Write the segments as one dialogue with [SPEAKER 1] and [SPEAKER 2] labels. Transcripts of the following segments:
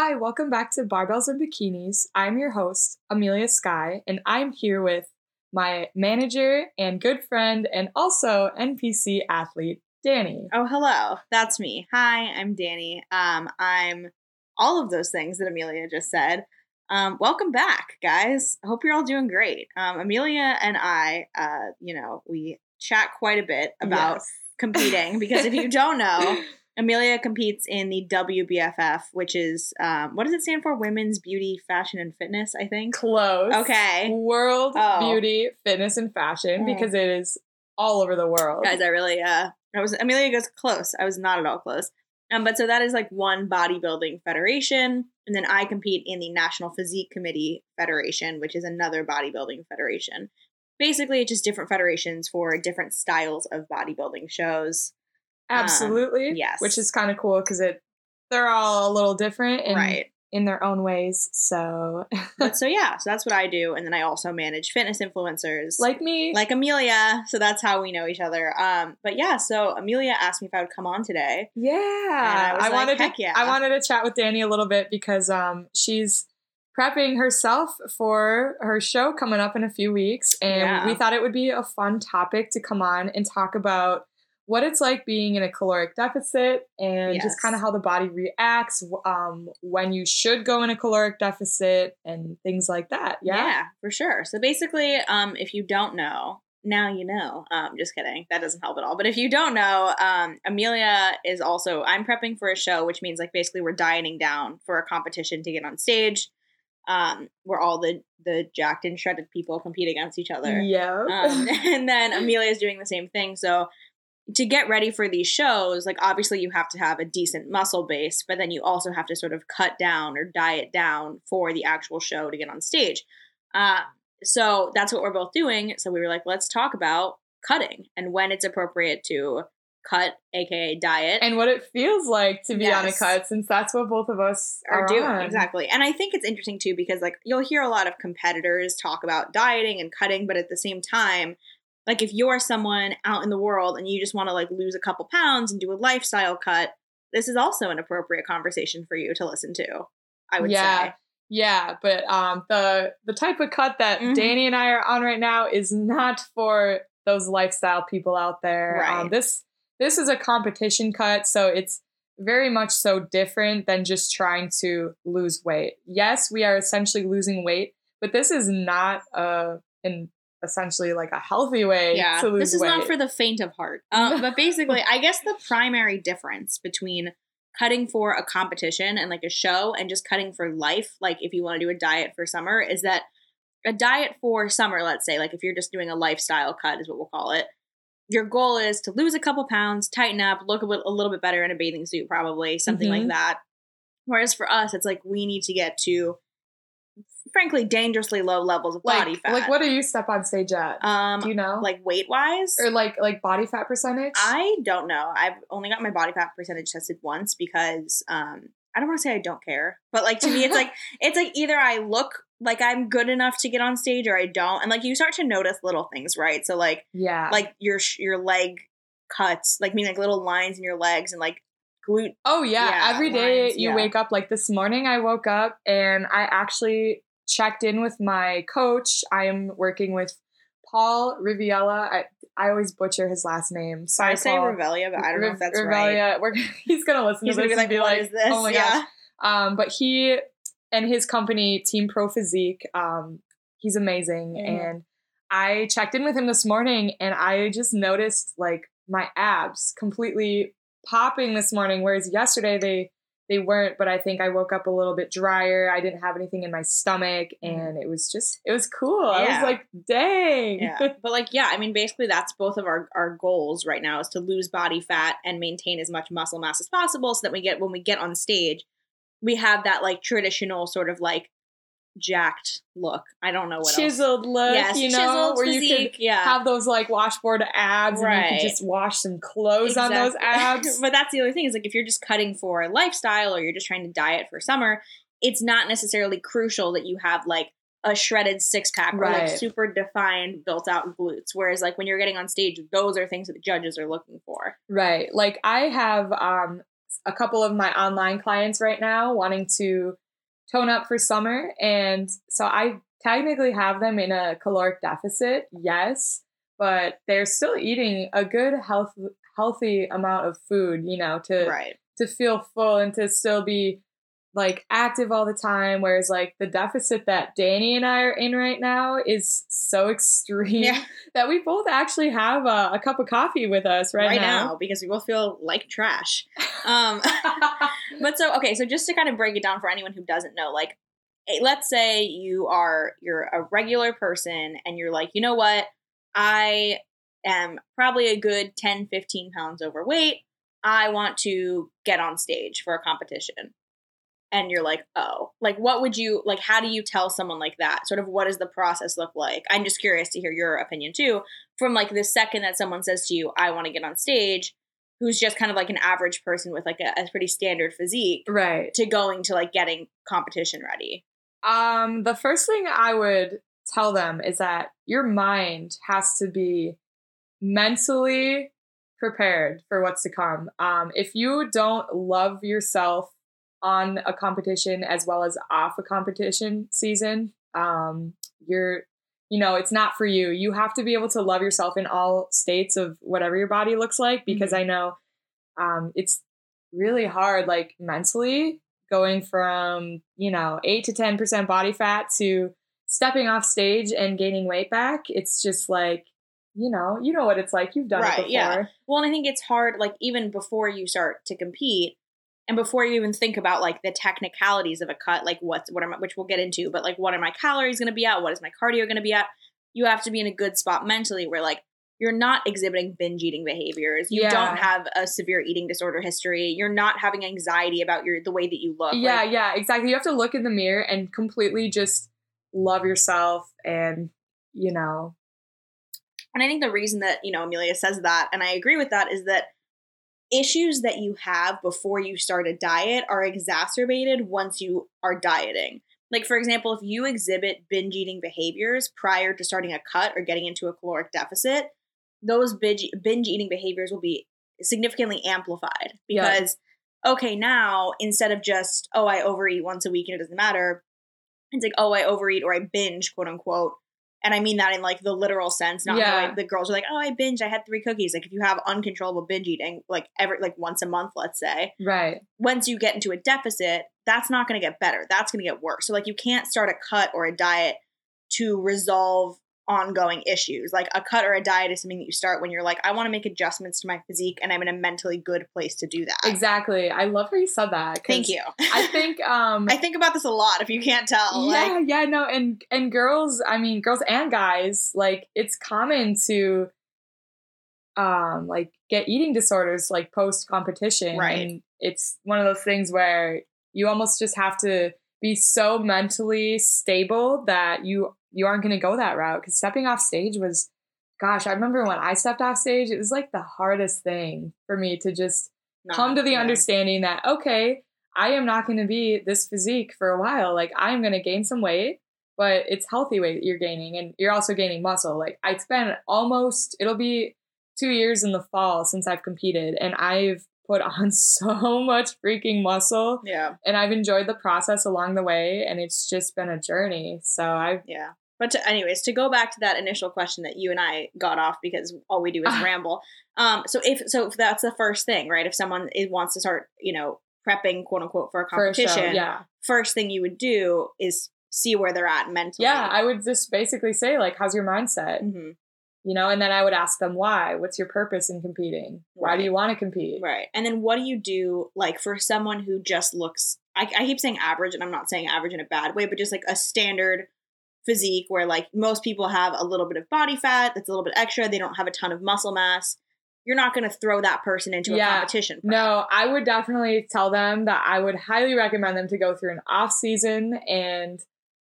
[SPEAKER 1] Hi, welcome back to Barbells and Bikinis. I'm your host, Amelia Sky, and I'm here with my manager and good friend and also NPC athlete, Dani.
[SPEAKER 2] Oh, hello. That's me. Hi, I'm Dani. Um, I'm all of those things that Amelia just said. Um, welcome back, guys. I hope you're all doing great. Um, Amelia and I, uh, you know, we chat quite a bit about
[SPEAKER 1] Yes.
[SPEAKER 2] competing because if you don't know, Amelia competes in the WBFF, which is um, what does it stand for? Women's Beauty, Fashion, and Fitness. I think.
[SPEAKER 1] Close.
[SPEAKER 2] Okay.
[SPEAKER 1] World
[SPEAKER 2] Oh.
[SPEAKER 1] Beauty, Fitness, and Fashion because it is all over the world.
[SPEAKER 2] guys i really uh i was amelia goes close i was not at all close um but so that is like one bodybuilding federation and then i compete in the national physique committee federation which is another bodybuilding federation basically it's just different federations for different styles of bodybuilding shows
[SPEAKER 1] Absolutely.
[SPEAKER 2] Um, yes.
[SPEAKER 1] Which is kind of cool because it they're all a little different in,
[SPEAKER 2] right
[SPEAKER 1] in their own ways. So,
[SPEAKER 2] but so yeah so that's what i do and then i also manage fitness influencers
[SPEAKER 1] like me,
[SPEAKER 2] like amelia so that's how we know each other um but yeah so amelia asked me if i would come on today
[SPEAKER 1] yeah,
[SPEAKER 2] I was like,
[SPEAKER 1] wanted to.
[SPEAKER 2] yeah.
[SPEAKER 1] I wanted to chat with Dani a little bit because um she's prepping herself for her show coming up in a few weeks, and
[SPEAKER 2] Yeah.
[SPEAKER 1] we thought it would be a fun topic to come on and talk about what it's like being in a caloric deficit and
[SPEAKER 2] Yes.
[SPEAKER 1] just kind of how the body reacts um, when you should go in a caloric deficit and things like that. Yeah.
[SPEAKER 2] for sure. So basically, um, if you don't know, now you know. Um, just kidding. That doesn't help at all. But if you don't know, um, Amelia is also. I'm prepping for a show, which means like basically we're dieting down for a competition to get on stage. Um, where all the the jacked and shredded people compete against each other.
[SPEAKER 1] Yeah.
[SPEAKER 2] Um, and then Amelia is doing the same thing. So to get ready for these shows, like obviously you have to have a decent muscle base, but then you also have to sort of cut down or diet down for the actual show to get on stage. Uh, so that's what we're both doing. So we were like, let's talk about cutting and when it's appropriate to cut, aka diet.
[SPEAKER 1] and what it feels like to be on a cut, since that's what both of us
[SPEAKER 2] are
[SPEAKER 1] are,
[SPEAKER 2] doing
[SPEAKER 1] on.
[SPEAKER 2] exactly and i think it's interesting too because like you'll hear a lot of competitors talk about dieting and cutting but at the same time like if you're someone out in the world and you just want to like lose a couple pounds and do a lifestyle cut this is also an appropriate conversation for you to listen to i would
[SPEAKER 1] yeah.
[SPEAKER 2] say
[SPEAKER 1] Yeah, but um, the the type of cut that
[SPEAKER 2] Mhm.
[SPEAKER 1] Dani and I are on right now is not for those lifestyle people out there. Um, this this is a competition cut, so it's very much so different than just trying to lose weight. Yes, we are essentially losing weight, but this is not a an essentially like a healthy way
[SPEAKER 2] yeah
[SPEAKER 1] to lose
[SPEAKER 2] this is
[SPEAKER 1] weight.
[SPEAKER 2] not for the faint of heart um, but basically i guess the primary difference between cutting for a competition and like a show and just cutting for life like if you want to do a diet for summer is that a diet for summer let's say like if you're just doing a lifestyle cut is what we'll call it your goal is to lose a couple pounds tighten up look a, a little bit better in a bathing suit probably something like
[SPEAKER 1] Mhm.
[SPEAKER 2] that whereas for us it's like we need to get to frankly dangerously low levels of
[SPEAKER 1] like
[SPEAKER 2] body fat
[SPEAKER 1] like what do you step on stage at?
[SPEAKER 2] um
[SPEAKER 1] do you know?
[SPEAKER 2] like weight wise
[SPEAKER 1] or like like body fat percentage?
[SPEAKER 2] I don't know. I've only got my body fat percentage tested once because um I don't want to say I don't care, but like to me it's like it's like either I look like I'm good enough to get on stage or I don't. And like you start to notice little things, right? So like
[SPEAKER 1] yeah.
[SPEAKER 2] like your your leg cuts, like meaning like little lines in your legs and like glute
[SPEAKER 1] Oh yeah,
[SPEAKER 2] Yeah,
[SPEAKER 1] every day
[SPEAKER 2] lines,
[SPEAKER 1] you
[SPEAKER 2] yeah.
[SPEAKER 1] wake up like this morning I woke up and I actually checked in with my coach. I am working with Paul Riviela. I, I always butcher his last name. Sorry,
[SPEAKER 2] I say
[SPEAKER 1] Paul.
[SPEAKER 2] But I don't know if that's right.
[SPEAKER 1] Revelia. We're, he's gonna listen
[SPEAKER 2] He's
[SPEAKER 1] to
[SPEAKER 2] gonna
[SPEAKER 1] this and be
[SPEAKER 2] like,
[SPEAKER 1] like,
[SPEAKER 2] "What is this?"
[SPEAKER 1] "Oh my
[SPEAKER 2] Yeah.
[SPEAKER 1] gosh!" Um, but he and his company, Team Pro Physique, um, he's amazing.
[SPEAKER 2] Mhm.
[SPEAKER 1] And I checked in with him this morning, and I just noticed like my abs completely popping this morning, whereas yesterday they they weren't. But I think I woke up a little bit drier. I didn't have anything in my stomach, and it was just it was cool. I
[SPEAKER 2] Mm-hmm.
[SPEAKER 1] Was like, dang.
[SPEAKER 2] yeah but like yeah i mean basically that's both of our, our goals right now is to lose body fat and maintain as much muscle mass as possible so that we get when we get on stage we have that like traditional sort of like jacked look i don't know what else
[SPEAKER 1] chiseled look,
[SPEAKER 2] yes
[SPEAKER 1] you know,
[SPEAKER 2] chiseled
[SPEAKER 1] where you
[SPEAKER 2] physique
[SPEAKER 1] could
[SPEAKER 2] yeah
[SPEAKER 1] have those like washboard abs and you
[SPEAKER 2] Right.
[SPEAKER 1] could just wash some clothes on those abs.
[SPEAKER 2] but that's the other thing is like if you're just cutting for a lifestyle or you're just trying to diet for summer, it's not necessarily crucial that you have like a shredded six pack or like super defined built out glutes. Whereas like when you're getting on stage, those are things that the judges are looking for.
[SPEAKER 1] Right. Like I have um a couple of my online clients right now wanting to tone up for summer and so I technically have them in a caloric deficit. Yes, but they're still eating a good health healthy amount of food, you know, to
[SPEAKER 2] Right.
[SPEAKER 1] to feel full and to still be like active all the time whereas like the deficit that Dani and I are in right now is so extreme
[SPEAKER 2] Yeah.
[SPEAKER 1] that we both actually have a, a cup of coffee with us right,
[SPEAKER 2] Right,
[SPEAKER 1] now.
[SPEAKER 2] now. because we both feel like trash. Um but so okay so just to kind of break it down for anyone who doesn't know like let's say you are you're a regular person and you're like you know what i am probably a good 10 15 pounds overweight i want to get on stage for a competition and you're like oh like what would you like how do you tell someone like that sort of what does the process look like i'm just curious to hear your opinion too from like the second that someone says to you i want to get on stage who's just kind of like an average person with like a, a pretty standard physique
[SPEAKER 1] right.
[SPEAKER 2] to going to like getting competition ready.
[SPEAKER 1] Um, the first thing I would tell them is that your mind has to be mentally prepared for what's to come. Um, if you don't love yourself on a competition as well as off a competition season, um, you're, you know, it's not for you. You have to be able to love yourself in all states of whatever your body looks like because I know um, it's really hard, like mentally, going from you know 8 to 10% body fat to stepping off stage and gaining weight back. It's just like you know you know what it's like. You've done it before
[SPEAKER 2] yeah. Well, and I think it's hard, like even before you start to compete, and before you even think about like the technicalities of a cut, like what's what am I, which we'll get into, but like what are my calories going to be at? What is my cardio going to be at? You have to be in a good spot mentally where like you're not exhibiting binge eating behaviors. You
[SPEAKER 1] Yeah.
[SPEAKER 2] don't have a severe eating disorder history. You're not having anxiety about your the way that you look.
[SPEAKER 1] yeah
[SPEAKER 2] Like,
[SPEAKER 1] yeah exactly you have to look in the mirror and completely just love yourself and you know
[SPEAKER 2] And I think the reason that, you know, Amelia says that, and I agree with that, is that issues that you have before you start a diet are exacerbated once you are dieting. Like, for example, if you exhibit binge eating behaviors prior to starting a cut or getting into a caloric deficit, those binge, binge eating behaviors will be significantly amplified
[SPEAKER 1] Yeah.
[SPEAKER 2] because, okay, now instead of just, oh, I overeat once a week and it doesn't matter, it's like, oh, I overeat or I binge, quote unquote. And I mean that in like the literal sense, not
[SPEAKER 1] Yeah.
[SPEAKER 2] how the girls are like, oh, I binge, I had three cookies. Like if you have uncontrollable binge eating, like every like once a month, let's say,
[SPEAKER 1] right
[SPEAKER 2] once you get into a deficit, that's not going to get better. That's going to get worse. So like you can't start a cut or a diet to resolve ongoing issues. Like a cut or a diet is something that you start when you're like, I want to make adjustments to my physique, and I'm in a mentally good place to do that.
[SPEAKER 1] exactly i love how you said that.
[SPEAKER 2] Thank you.
[SPEAKER 1] i think um
[SPEAKER 2] I think about this a lot. If you can't tell,
[SPEAKER 1] yeah
[SPEAKER 2] like,
[SPEAKER 1] yeah no and and girls i mean girls and guys like it's common to um like get eating disorders like post competition
[SPEAKER 2] Right.
[SPEAKER 1] and it's one of those things where you almost just have to be so mentally stable that you you aren't going to go that route because stepping off stage was gosh i remember when i stepped off stage it was like the hardest thing for me to just
[SPEAKER 2] not-
[SPEAKER 1] come to the
[SPEAKER 2] yeah.
[SPEAKER 1] understanding that okay i am not going to be this physique for a while like i am going to gain some weight but it's healthy weight that you're gaining and you're also gaining muscle like it's been almost it'll be two years in the fall since i've competed and i've put on so much freaking muscle
[SPEAKER 2] Yeah,
[SPEAKER 1] and i've enjoyed the process along the way and it's just been a journey so i've
[SPEAKER 2] yeah. But to, anyways, to go back to that initial question that you and I got off because all we do is ramble. Um, so if so, if that's the first thing, right? If someone wants to start, you know, prepping, quote unquote, for a
[SPEAKER 1] For a show,
[SPEAKER 2] competition,
[SPEAKER 1] yeah.
[SPEAKER 2] first thing you would do is see where they're at mentally.
[SPEAKER 1] Yeah, I would just basically say like, how's your mindset?
[SPEAKER 2] hmm
[SPEAKER 1] You know, and then I would ask them why. What's your purpose in competing? Why do you want to compete?
[SPEAKER 2] Right. And then what do you do like for someone who just looks I, I keep saying average and I'm not saying average in a bad way, but just like a standard physique where like most people have a little bit of body fat that's a little bit extra, they don't have a ton of muscle mass. You're not gonna throw that person into a
[SPEAKER 1] Yeah.
[SPEAKER 2] competition. prep.
[SPEAKER 1] No, I would definitely tell them that I would highly recommend them to go through an off season and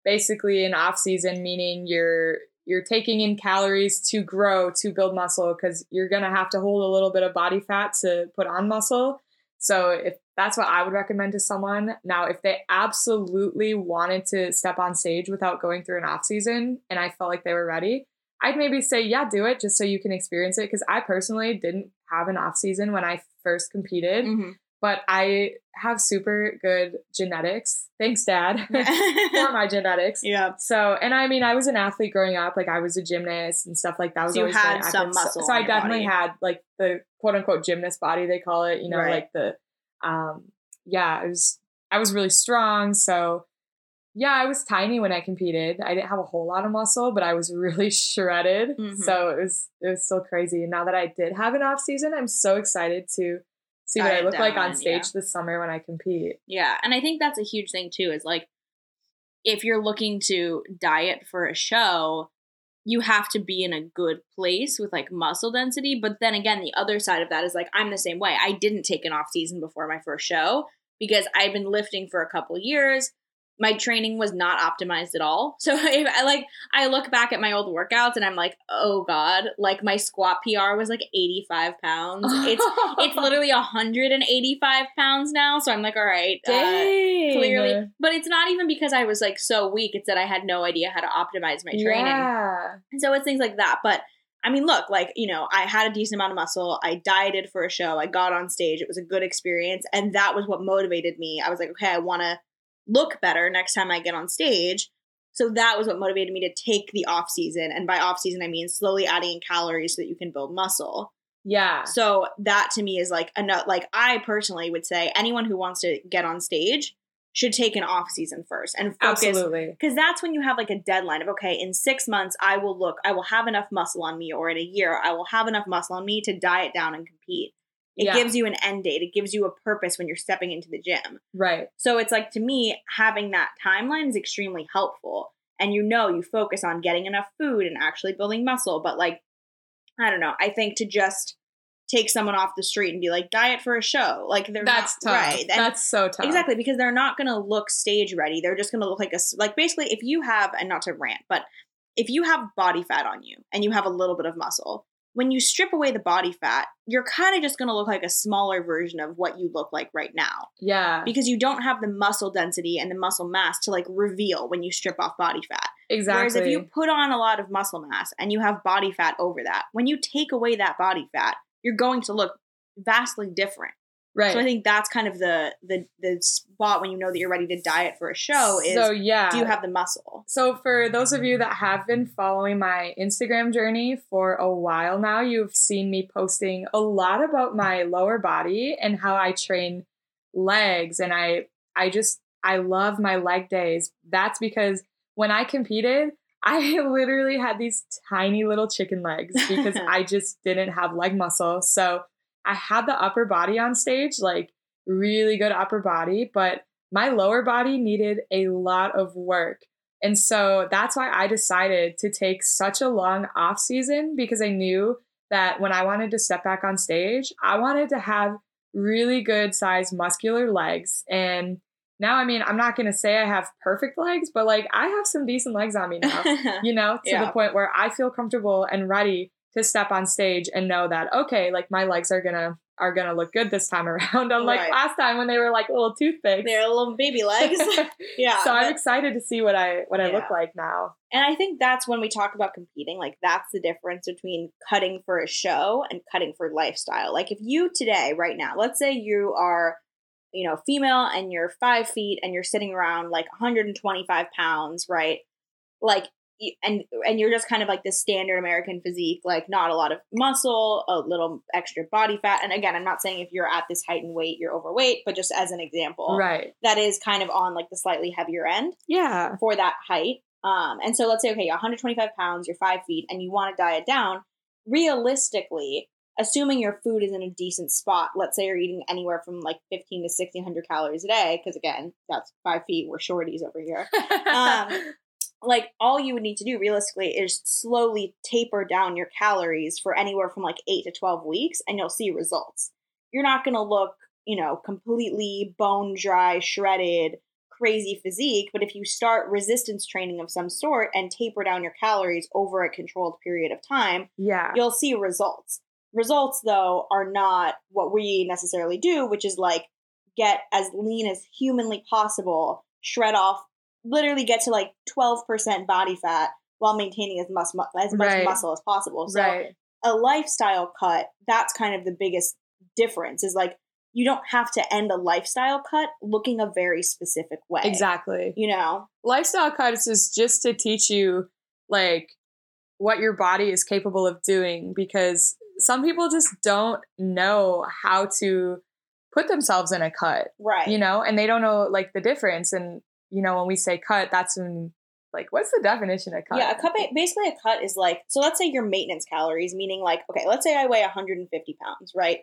[SPEAKER 1] basically an off season meaning you're you're taking in calories to grow to build muscle because you're gonna have to hold a little bit of body fat to put on muscle. So if that's what I would recommend to someone. Now, if they absolutely wanted to step on stage without going through an off season and I felt like they were ready, I'd maybe say, yeah, do it just so you can experience it. Because I personally didn't have an off season when I first competed,
[SPEAKER 2] Mhm.
[SPEAKER 1] But I have super good genetics. Thanks, Dad, for my genetics.
[SPEAKER 2] yeah.
[SPEAKER 1] So, and I mean, I was an athlete growing up. Like, I was a gymnast and stuff like that. Was
[SPEAKER 2] So you had some.
[SPEAKER 1] So-
[SPEAKER 2] muscle
[SPEAKER 1] So,
[SPEAKER 2] on
[SPEAKER 1] I definitely
[SPEAKER 2] body.
[SPEAKER 1] had like the quote unquote gymnast body, they call it. You know,
[SPEAKER 2] Right.
[SPEAKER 1] like the, um, yeah, I was, I was really strong. So, yeah, I was tiny when I competed. I didn't have a whole lot of muscle, but I was really shredded.
[SPEAKER 2] Mhm.
[SPEAKER 1] So it was, it was still crazy. And now that I did have an off season, I'm so excited to see what I look like on stage
[SPEAKER 2] yeah.
[SPEAKER 1] this summer when I compete.
[SPEAKER 2] Yeah, and I think that's a huge thing too. Is like if you're looking to diet for a show, you have to be in a good place with like muscle density. But then again, the other side of that is like I'm the same way. I didn't take an off season before my first show because I've been lifting for a couple years. My training was not optimized at all. So if I like I look back at my old workouts and I'm like, oh god, like my squat PR was like 85 pounds. It's it's literally 185 pounds now. So I'm like, all right, uh, clearly. But it's not even because I was like so weak. It's that I had no idea how to optimize my training.
[SPEAKER 1] Yeah.
[SPEAKER 2] And so it's things like that. But I mean, look, like, you know, I had a decent amount of muscle. I dieted for a show. I got on stage. It was a good experience. And that was what motivated me. I was like, okay, I want to look better next time I get on stage. So that was what motivated me to take the off season. And by off season, I mean slowly adding in calories so that you can build muscle.
[SPEAKER 1] Yeah.
[SPEAKER 2] So that to me is like enough. Like I personally would say anyone who wants to get on stage should take an off season first and focus
[SPEAKER 1] Absolutely.
[SPEAKER 2] because that's when you have like a deadline of okay in six months i will look i will have enough muscle on me or in a year i will have enough muscle on me to diet down and compete it
[SPEAKER 1] Yeah.
[SPEAKER 2] gives you an end date it gives you a purpose when you're stepping into the gym
[SPEAKER 1] Right.
[SPEAKER 2] so it's like to me having that timeline is extremely helpful and you know you focus on getting enough food and actually building muscle but like i don't know i think to just take someone off the street and be like diet for a show like they're
[SPEAKER 1] That's
[SPEAKER 2] not
[SPEAKER 1] tough.
[SPEAKER 2] right And-
[SPEAKER 1] That's so tough.
[SPEAKER 2] Exactly, because they're not going to look stage ready. They're just going to look like a like basically if you have and not to rant, but if you have body fat on you and you have a little bit of muscle, when you strip away the body fat, you're kind of just going to look like a smaller version of what you look like right now
[SPEAKER 1] Yeah.
[SPEAKER 2] because you don't have the muscle density and the muscle mass to like reveal when you strip off body fat.
[SPEAKER 1] Exactly.
[SPEAKER 2] Whereas if you put on a lot of muscle mass and you have body fat over that, when you take away that body fat, you're going to look vastly different.
[SPEAKER 1] Right.
[SPEAKER 2] So I think that's kind of the the the spot when you know that you're ready to diet for a show is
[SPEAKER 1] so yeah.
[SPEAKER 2] do you have the muscle?
[SPEAKER 1] So, for those of you that have been following my Instagram journey for a while now, you've seen me posting a lot about my lower body and how I train legs. And I, I just, I love my leg days. That's because when I competed, I literally had these tiny little chicken legs because I just didn't have leg muscle. So, I had the upper body on stage, like really good upper body, but my lower body needed a lot of work. And so that's why I decided to take such a long off season because I knew that when I wanted to step back on stage, I wanted to have really good sized muscular legs. And now, I mean, I'm not going to say I have perfect legs, but like I have some decent legs on me now, you know, to
[SPEAKER 2] Yeah.
[SPEAKER 1] the point where I feel comfortable and ready to step on stage and know that, okay, like my legs are to are gonna look good this time around. Unlike
[SPEAKER 2] Right.
[SPEAKER 1] last time when they were like little toothpicks.
[SPEAKER 2] They're little baby legs. yeah.
[SPEAKER 1] so I'm excited to see what I what I look like now.
[SPEAKER 2] and I think that's when we talk about competing. Like that's the difference between cutting for a show and cutting for lifestyle. Like if you today, right now, let's say you are, you know, female and you're five feet and you're sitting around like 125 pounds, right? Like and and you're just kind of like the standard American physique, like not a lot of muscle, a little extra body fat. And again, I'm not saying if you're at this height and weight, you're overweight, but just as an example,
[SPEAKER 1] right.
[SPEAKER 2] that is kind of on like the slightly heavier end
[SPEAKER 1] Yeah.
[SPEAKER 2] for that height. Um, and so let's say, okay, 125 pounds, you're five feet, and you want to diet down. Realistically, assuming your food is in a decent spot, let's say you're eating anywhere from like 15 to 1600 calories a day, because again, that's five feet, we're shorties over here. Um, like all you would need to do realistically is slowly taper down your calories for anywhere from like 8 to 12 weeks and you'll see results. You're not going to look, you know, completely bone dry, shredded, crazy physique, but if you start resistance training of some sort and taper down your calories over a controlled period of time,
[SPEAKER 1] yeah.
[SPEAKER 2] you'll see results. Results, though, are not what we necessarily do, which is like get as lean as humanly possible, shred off, literally get to like 12% body fat while maintaining as much, as much
[SPEAKER 1] Right.
[SPEAKER 2] muscle as possible. So,
[SPEAKER 1] right.
[SPEAKER 2] a lifestyle cut, that's kind of the biggest difference is like you don't have to end a lifestyle cut looking a very specific way.
[SPEAKER 1] Exactly.
[SPEAKER 2] You know?
[SPEAKER 1] Lifestyle cuts is just to teach you like what your body is capable of doing because some people just don't know how to put themselves in a cut,
[SPEAKER 2] Right.
[SPEAKER 1] you know, and they don't know like the difference. And, you know, when we say cut, that's when like, what's the definition of cut?
[SPEAKER 2] Yeah, a cut basically a cut is like so. Let's say your maintenance calories, meaning like okay, let's say I weigh 150 pounds, right?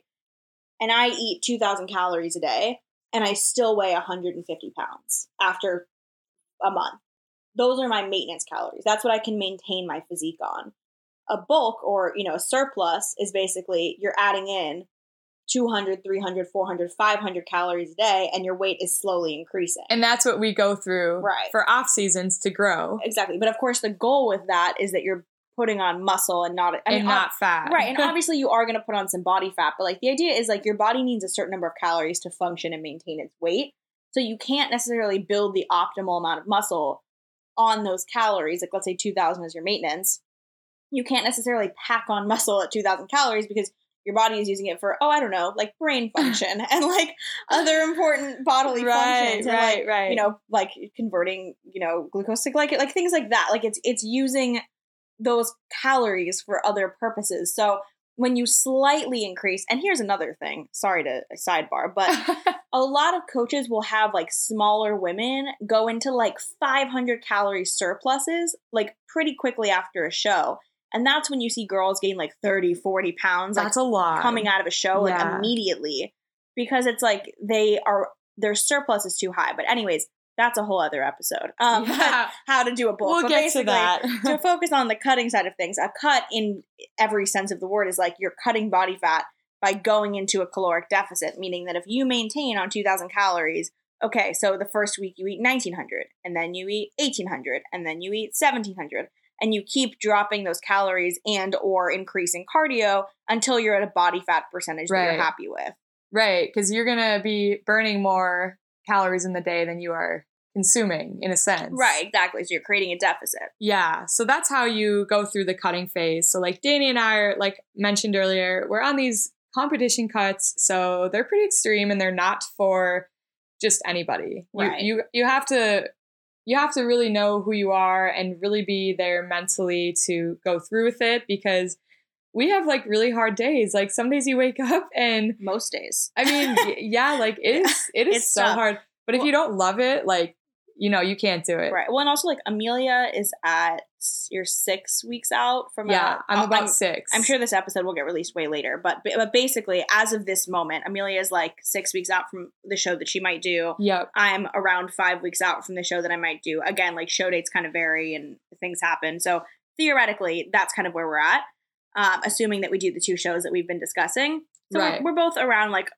[SPEAKER 2] And I eat 2,000 calories a day, and I still weigh 150 pounds after a month. Those are my maintenance calories. That's what I can maintain my physique on. A bulk or you know a surplus is basically you're adding in 200, 300, 400, 500 calories a day, and your weight is slowly increasing.
[SPEAKER 1] And that's what we go through
[SPEAKER 2] Right.
[SPEAKER 1] for off seasons to grow
[SPEAKER 2] exactly, but of course the goal with that is that you're putting on muscle and not. I mean,
[SPEAKER 1] and not fat.
[SPEAKER 2] Right, and obviously you are going to put on some body fat, but like the idea is like your body needs a certain number of calories to function and maintain its weight. So you can't necessarily build the optimal amount of muscle on those calories. Like let's say 2000 is your maintenance. You can't necessarily pack on muscle at 2000 calories because your body is using it for oh I don't know, like brain function and like other important bodily
[SPEAKER 1] Right,
[SPEAKER 2] functions and
[SPEAKER 1] right,
[SPEAKER 2] like
[SPEAKER 1] right.
[SPEAKER 2] you know like converting, you know, glucose to glycogen, like things like that. Like it's it's using those calories for other purposes. So when you slightly increase, and here's another thing, sorry to sidebar, but a lot of coaches will have like smaller women go into like 500 calorie surpluses like pretty quickly after a show. And that's when you see girls gain like 30, 40 pounds like
[SPEAKER 1] that's a lot.
[SPEAKER 2] coming out of a show like immediately because it's like they are their surplus is too high. But anyways, that's a whole other episode. Um
[SPEAKER 1] Yeah.
[SPEAKER 2] how to do a bulk.
[SPEAKER 1] we'll
[SPEAKER 2] But
[SPEAKER 1] get to that.
[SPEAKER 2] to focus on the cutting side of things, a cut in every sense of the word is like you're cutting body fat by going into a caloric deficit, meaning that if you maintain on 2000 calories, okay, so the first week you eat 1900, and then you eat 1800, and then you eat 1700, and you keep dropping those calories and or increasing cardio until you're at a body fat percentage that you're happy with.
[SPEAKER 1] Right, because you're gonna be burning more calories in the day than you are consuming, in a sense.
[SPEAKER 2] Right, exactly. So you're creating a deficit.
[SPEAKER 1] Yeah. So that's how you go through the cutting phase. So like Dani and I are like mentioned earlier, we're on these competition cuts, so they're pretty extreme and they're not for just anybody. You- You you have to you have to really know who you are and really be there mentally to go through with it because we have like really hard days. Like some days you wake up and
[SPEAKER 2] Most days.
[SPEAKER 1] I mean, yeah, like it is it is
[SPEAKER 2] It's
[SPEAKER 1] so
[SPEAKER 2] tough.
[SPEAKER 1] hard. But if you don't love it, like you know, you can't do it.
[SPEAKER 2] Right. Well, and also like Amelia is at you're six weeks out from.
[SPEAKER 1] Yeah, I'm about 6
[SPEAKER 2] I'm sure this episode will get released way later, but but basically, as of this moment, Amelia is like six weeks out from the show that she might do.
[SPEAKER 1] Yep.
[SPEAKER 2] I'm around five weeks out from the show that I might do. Again, like show dates kind of vary and things happen. So theoretically, that's kind of where we're at. Um, assuming that we do the two shows that we've been discussing. So
[SPEAKER 1] Right.
[SPEAKER 2] we're, we're both around like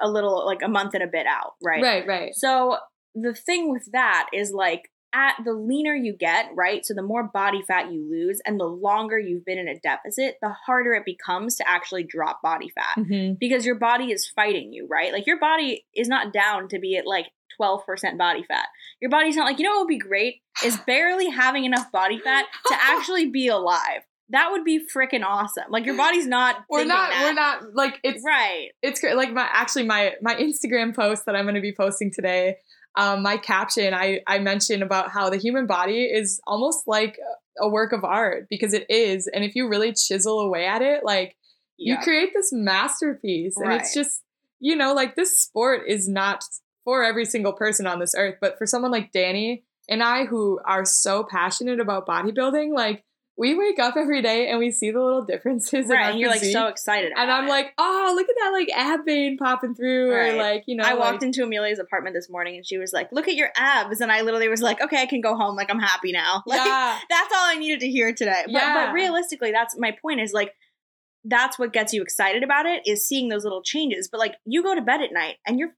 [SPEAKER 2] a little like a month and a bit out, right?
[SPEAKER 1] Right, right.
[SPEAKER 2] So the thing with that is like at the leaner you get, right? So the more body fat you lose and the longer you've been in a deficit, the harder it becomes to actually drop body fat
[SPEAKER 1] hmm
[SPEAKER 2] because your body is fighting you, right? Like your body is not down to be at like 12% body fat. Your body's not like, you know what would be great is barely having enough body fat to actually be alive. That would be freaking awesome. Like your body's not
[SPEAKER 1] We're not
[SPEAKER 2] that.
[SPEAKER 1] we're not like it's
[SPEAKER 2] right.
[SPEAKER 1] it's great. Like my actually my my Instagram post that I'm going to be posting today. Um, my caption I I mentioned about how the human body is almost like a work of art because it is. And if you really chisel away at it, like you create this masterpiece. And it's just, you know, like this sport is not for every single person on this earth, but for someone like Dani and I who are so passionate about bodybuilding, like we wake up every day and we see the little differences in
[SPEAKER 2] right, and you're like so excited.
[SPEAKER 1] and I'm
[SPEAKER 2] it.
[SPEAKER 1] like, oh, look at that like ab vein popping through,
[SPEAKER 2] Right.
[SPEAKER 1] or like, you know,
[SPEAKER 2] I
[SPEAKER 1] like,
[SPEAKER 2] walked into Amelia's apartment this morning and she was like, "Look at your abs," and I literally was like, "Okay, I can go home. Like I'm happy now." Like
[SPEAKER 1] yeah,
[SPEAKER 2] that's all I needed to hear today. But,
[SPEAKER 1] Yeah.
[SPEAKER 2] but realistically, that's my point. Is like that's what gets you excited about it is seeing those little changes. But like you go to bed at night and you're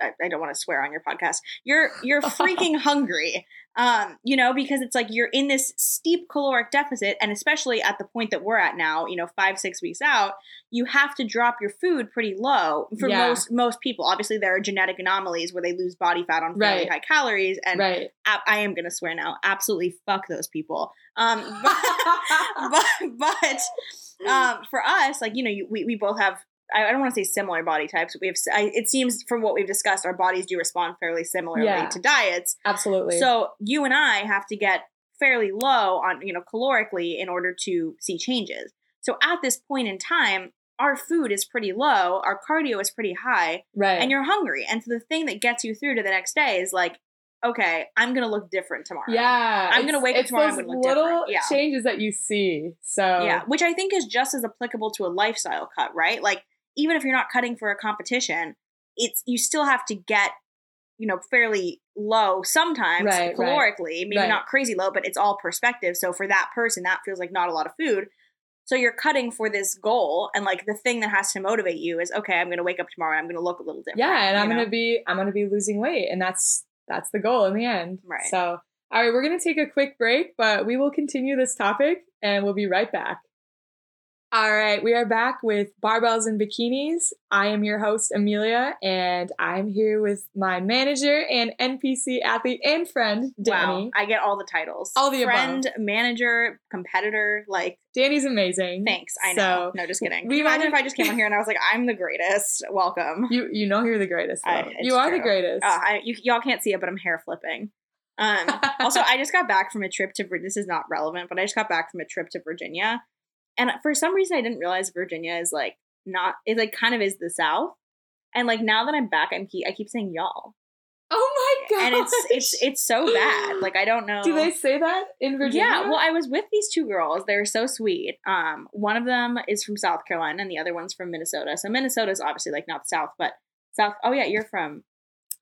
[SPEAKER 2] I, I don't want to swear on your podcast. You're you're freaking hungry. Um, you know, because it's like you're in this steep caloric deficit, and especially at the point that we're at now, you know, five, six weeks out, you have to drop your food pretty low for
[SPEAKER 1] Yeah.
[SPEAKER 2] most most people. Obviously, there are genetic anomalies where they lose body fat on fairly
[SPEAKER 1] Right.
[SPEAKER 2] high calories, and
[SPEAKER 1] right.
[SPEAKER 2] ab- I am gonna swear now, absolutely fuck those people. Um, but but, but um, for us, like you know, you, we we both have. I don't want to say similar body types. We have. I, it seems from what we've discussed, our bodies do respond fairly similarly
[SPEAKER 1] Yeah.
[SPEAKER 2] to diets.
[SPEAKER 1] Absolutely.
[SPEAKER 2] So you and I have to get fairly low on you know calorically in order to see changes. So at this point in time, our food is pretty low, our cardio is pretty high,
[SPEAKER 1] right.
[SPEAKER 2] and you're hungry. And so the thing that gets you through to the next day is like, okay, I'm gonna look different tomorrow.
[SPEAKER 1] yeah.
[SPEAKER 2] I'm gonna wake up tomorrow, I'm gonna look
[SPEAKER 1] little
[SPEAKER 2] different. Yeah.
[SPEAKER 1] changes that you see. So
[SPEAKER 2] Yeah, which I think is just as applicable to a lifestyle cut, right? Like even if you're not cutting for a competition, it's you still have to get you know fairly low sometimes
[SPEAKER 1] Right, right.
[SPEAKER 2] calorically, maybe
[SPEAKER 1] Right.
[SPEAKER 2] not crazy low, but it's all perspective. So for that person, that feels like not a lot of food. So you're cutting for this goal, and like the thing that has to motivate you is okay. I'm going to wake up tomorrow. and I'm going to look a little different.
[SPEAKER 1] yeah, and I'm
[SPEAKER 2] know?
[SPEAKER 1] gonna be I'm gonna be losing weight, and that's that's the goal in the end.
[SPEAKER 2] Right.
[SPEAKER 1] So all right, we're gonna take a quick break, but we will continue this topic, and we'll be right back. All right, we are back with barbells and bikinis. I am your host Amelia, and I'm here with my manager and NPC athlete and friend Dani.
[SPEAKER 2] Wow, I get all the titles.
[SPEAKER 1] All the above.
[SPEAKER 2] friend, manager, competitor. Like,
[SPEAKER 1] Dani's amazing.
[SPEAKER 2] thanks. I know.
[SPEAKER 1] So
[SPEAKER 2] no, just kidding.
[SPEAKER 1] We
[SPEAKER 2] imagine if I just came on here and I was like, "I'm the greatest. Welcome."
[SPEAKER 1] you you know you're the greatest.
[SPEAKER 2] I-
[SPEAKER 1] you are
[SPEAKER 2] true.
[SPEAKER 1] the greatest.
[SPEAKER 2] Uh, I, you, y'all can't see it, but I'm hair flipping. Um, also, I just got back from a trip to. This is not relevant, but I just got back from a trip to Virginia, and for some reason, I didn't realize Virginia is like not. It like kind of is the South, and like now that I'm back, I'm keep, I keep saying y'all,
[SPEAKER 1] oh my god!
[SPEAKER 2] and it's it's it's so bad. Like I don't know.
[SPEAKER 1] Do they say that in Virginia?
[SPEAKER 2] Yeah, well, I was with these two girls. They're so sweet. Um, one of them is from South Carolina, and the other one's from Minnesota. So Minnesota is obviously like not the South, but South. Oh yeah, you're from.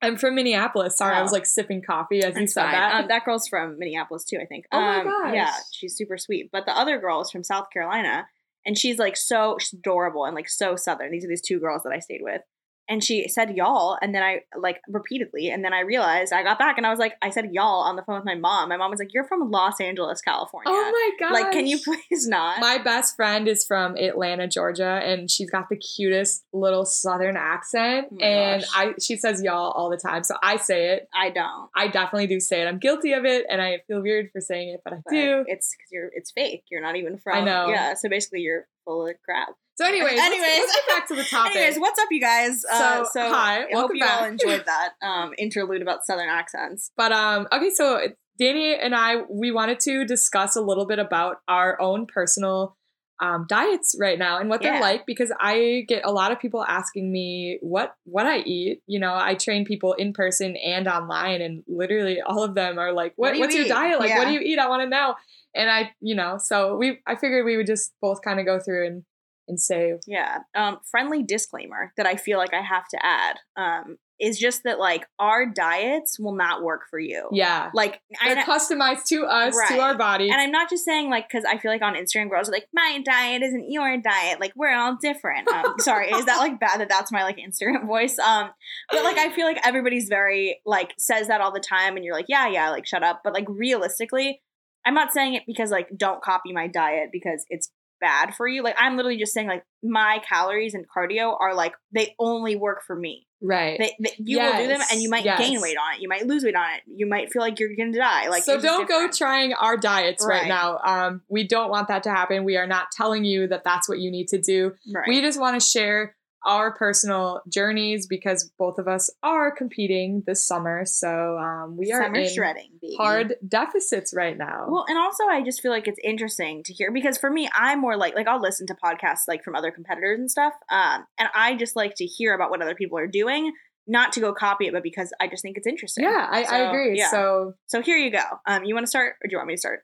[SPEAKER 1] I'm from Minneapolis. Sorry, I was
[SPEAKER 2] Oh.
[SPEAKER 1] like sipping coffee as you said
[SPEAKER 2] fine.
[SPEAKER 1] that.
[SPEAKER 2] Um, that girl's from Minneapolis too, I think.
[SPEAKER 1] Oh my
[SPEAKER 2] um,
[SPEAKER 1] gosh.
[SPEAKER 2] Yeah, she's super sweet. But the other girl is from South Carolina, and she's like so she's adorable and like so southern. These are these two girls that I stayed with. And she said y'all, and then I like repeatedly, and then I realized I got back and I was like, I said y'all on the phone with my mom. My mom was like, "You're from Los Angeles, California.
[SPEAKER 1] oh my god!
[SPEAKER 2] like, can you please not?"
[SPEAKER 1] My best friend is from Atlanta, Georgia, and she's got the cutest little Southern accent.
[SPEAKER 2] Oh
[SPEAKER 1] and
[SPEAKER 2] gosh.
[SPEAKER 1] I, she says y'all all the time, so I say it.
[SPEAKER 2] I don't.
[SPEAKER 1] I definitely do say it. I'm guilty of it, and I feel weird for saying it, but I
[SPEAKER 2] But
[SPEAKER 1] do.
[SPEAKER 2] It's because you're it's fake. You're not even from.
[SPEAKER 1] I know.
[SPEAKER 2] Yeah. So basically, you're full of crap.
[SPEAKER 1] So, anyways, let's-
[SPEAKER 2] Anyways.
[SPEAKER 1] let's, get back to the topic.
[SPEAKER 2] Anyways, what's up, you guys? Uh,
[SPEAKER 1] So,
[SPEAKER 2] so
[SPEAKER 1] hi,
[SPEAKER 2] I hope
[SPEAKER 1] welcome
[SPEAKER 2] you all enjoyed that um, interlude about Southern accents.
[SPEAKER 1] But um, okay, so Dani and I we wanted to discuss a little bit about our own personal um, diets right now and what
[SPEAKER 2] Yeah.
[SPEAKER 1] they're like because I get a lot of people asking me what what I eat. You know, I train people in person and online, and literally all of them are like,
[SPEAKER 2] What
[SPEAKER 1] "What,
[SPEAKER 2] you
[SPEAKER 1] what's your diet like? What do you eat? I want to know." And I, you know, so we I figured we would just both kind of go through and and say,
[SPEAKER 2] Yeah. Um, friendly disclaimer that I feel like I have to add um, is just that like our diets will not work for you.
[SPEAKER 1] yeah,
[SPEAKER 2] Like
[SPEAKER 1] they're customized to us, to our body.
[SPEAKER 2] And I'm not just saying like because I feel like on Instagram girls are like my diet isn't your diet. Like we're all different. Um, sorry, is that like bad that that's my like Instagram voice? Um, but like I feel like everybody's very like says that all the time, and you're like yeah yeah like shut up. But like realistically, I'm not saying it because like don't copy my diet because it's bad for you. Like I'm literally just saying like my calories and cardio are like they only work for me.
[SPEAKER 1] right.
[SPEAKER 2] They, they, you will do them and you might gain weight on it. You might lose weight on it. You might feel like you're gonna die. Like
[SPEAKER 1] so don't go trying our diets right.
[SPEAKER 2] Right.
[SPEAKER 1] now. Um, we don't want that to happen. We are not telling you that that's what you need to do.
[SPEAKER 2] Right.
[SPEAKER 1] We just want to share our personal journeys because both of us are competing this summer. So um, we are
[SPEAKER 2] Summer
[SPEAKER 1] in
[SPEAKER 2] shredding, baby.
[SPEAKER 1] hard deficits right now.
[SPEAKER 2] Well, and also I just feel like it's interesting to hear because for me, I'm more like like I'll listen to podcasts like from other competitors and stuff, um, and I just like to hear about what other people are doing, not to go copy it, but because I just think it's interesting.
[SPEAKER 1] yeah, I, I agree.
[SPEAKER 2] yeah.
[SPEAKER 1] So
[SPEAKER 2] So here you go. Um, you want to start, or do you want me to start?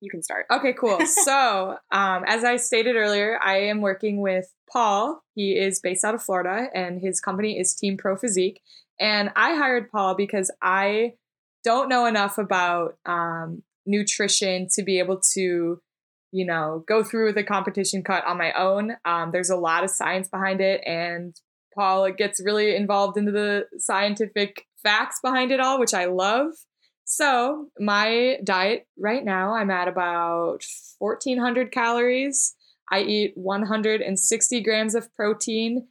[SPEAKER 2] You can start.
[SPEAKER 1] Okay, cool. so, um, as I stated earlier, I am working with Paul. He is based out of Florida, and his company is Team Pro Physique. And I hired Paul because I don't know enough about um, nutrition to be able to, you know, go through the competition cut on my own. Um, there's a lot of science behind it, and Paul gets really involved into the scientific facts behind it all, which I love. So, my diet right now, I'm at about 1400 calories. I eat 160 grams of protein,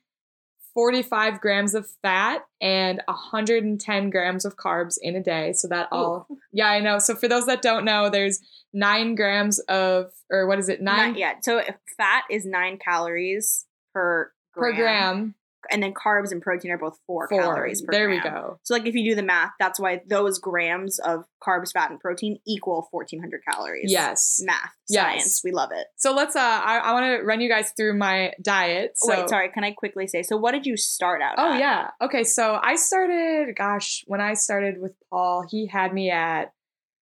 [SPEAKER 1] 45 grams of fat, and 110 grams of carbs in a day. So, that all, yeah, I know. So, for those that don't know, there's nine grams of, or what is it, nine
[SPEAKER 2] Not yet. So if fat is nine calories per
[SPEAKER 1] per
[SPEAKER 2] gram,
[SPEAKER 1] gram.
[SPEAKER 2] And then carbs and protein are both four,
[SPEAKER 1] Four.
[SPEAKER 2] calories per
[SPEAKER 1] there
[SPEAKER 2] gram.
[SPEAKER 1] we go.
[SPEAKER 2] So like if you do the math, that's why those grams of carbs, fat, and protein equal fourteen hundred calories.
[SPEAKER 1] Yes.
[SPEAKER 2] math,
[SPEAKER 1] Yes.
[SPEAKER 2] science, we love it.
[SPEAKER 1] So, let's, uh, I, I want to run you guys through my diet. So,
[SPEAKER 2] Wait, sorry. Can I quickly say? So what did you start out?
[SPEAKER 1] Oh
[SPEAKER 2] at?
[SPEAKER 1] yeah. Okay, so I started gosh, when I started with Paul, he had me at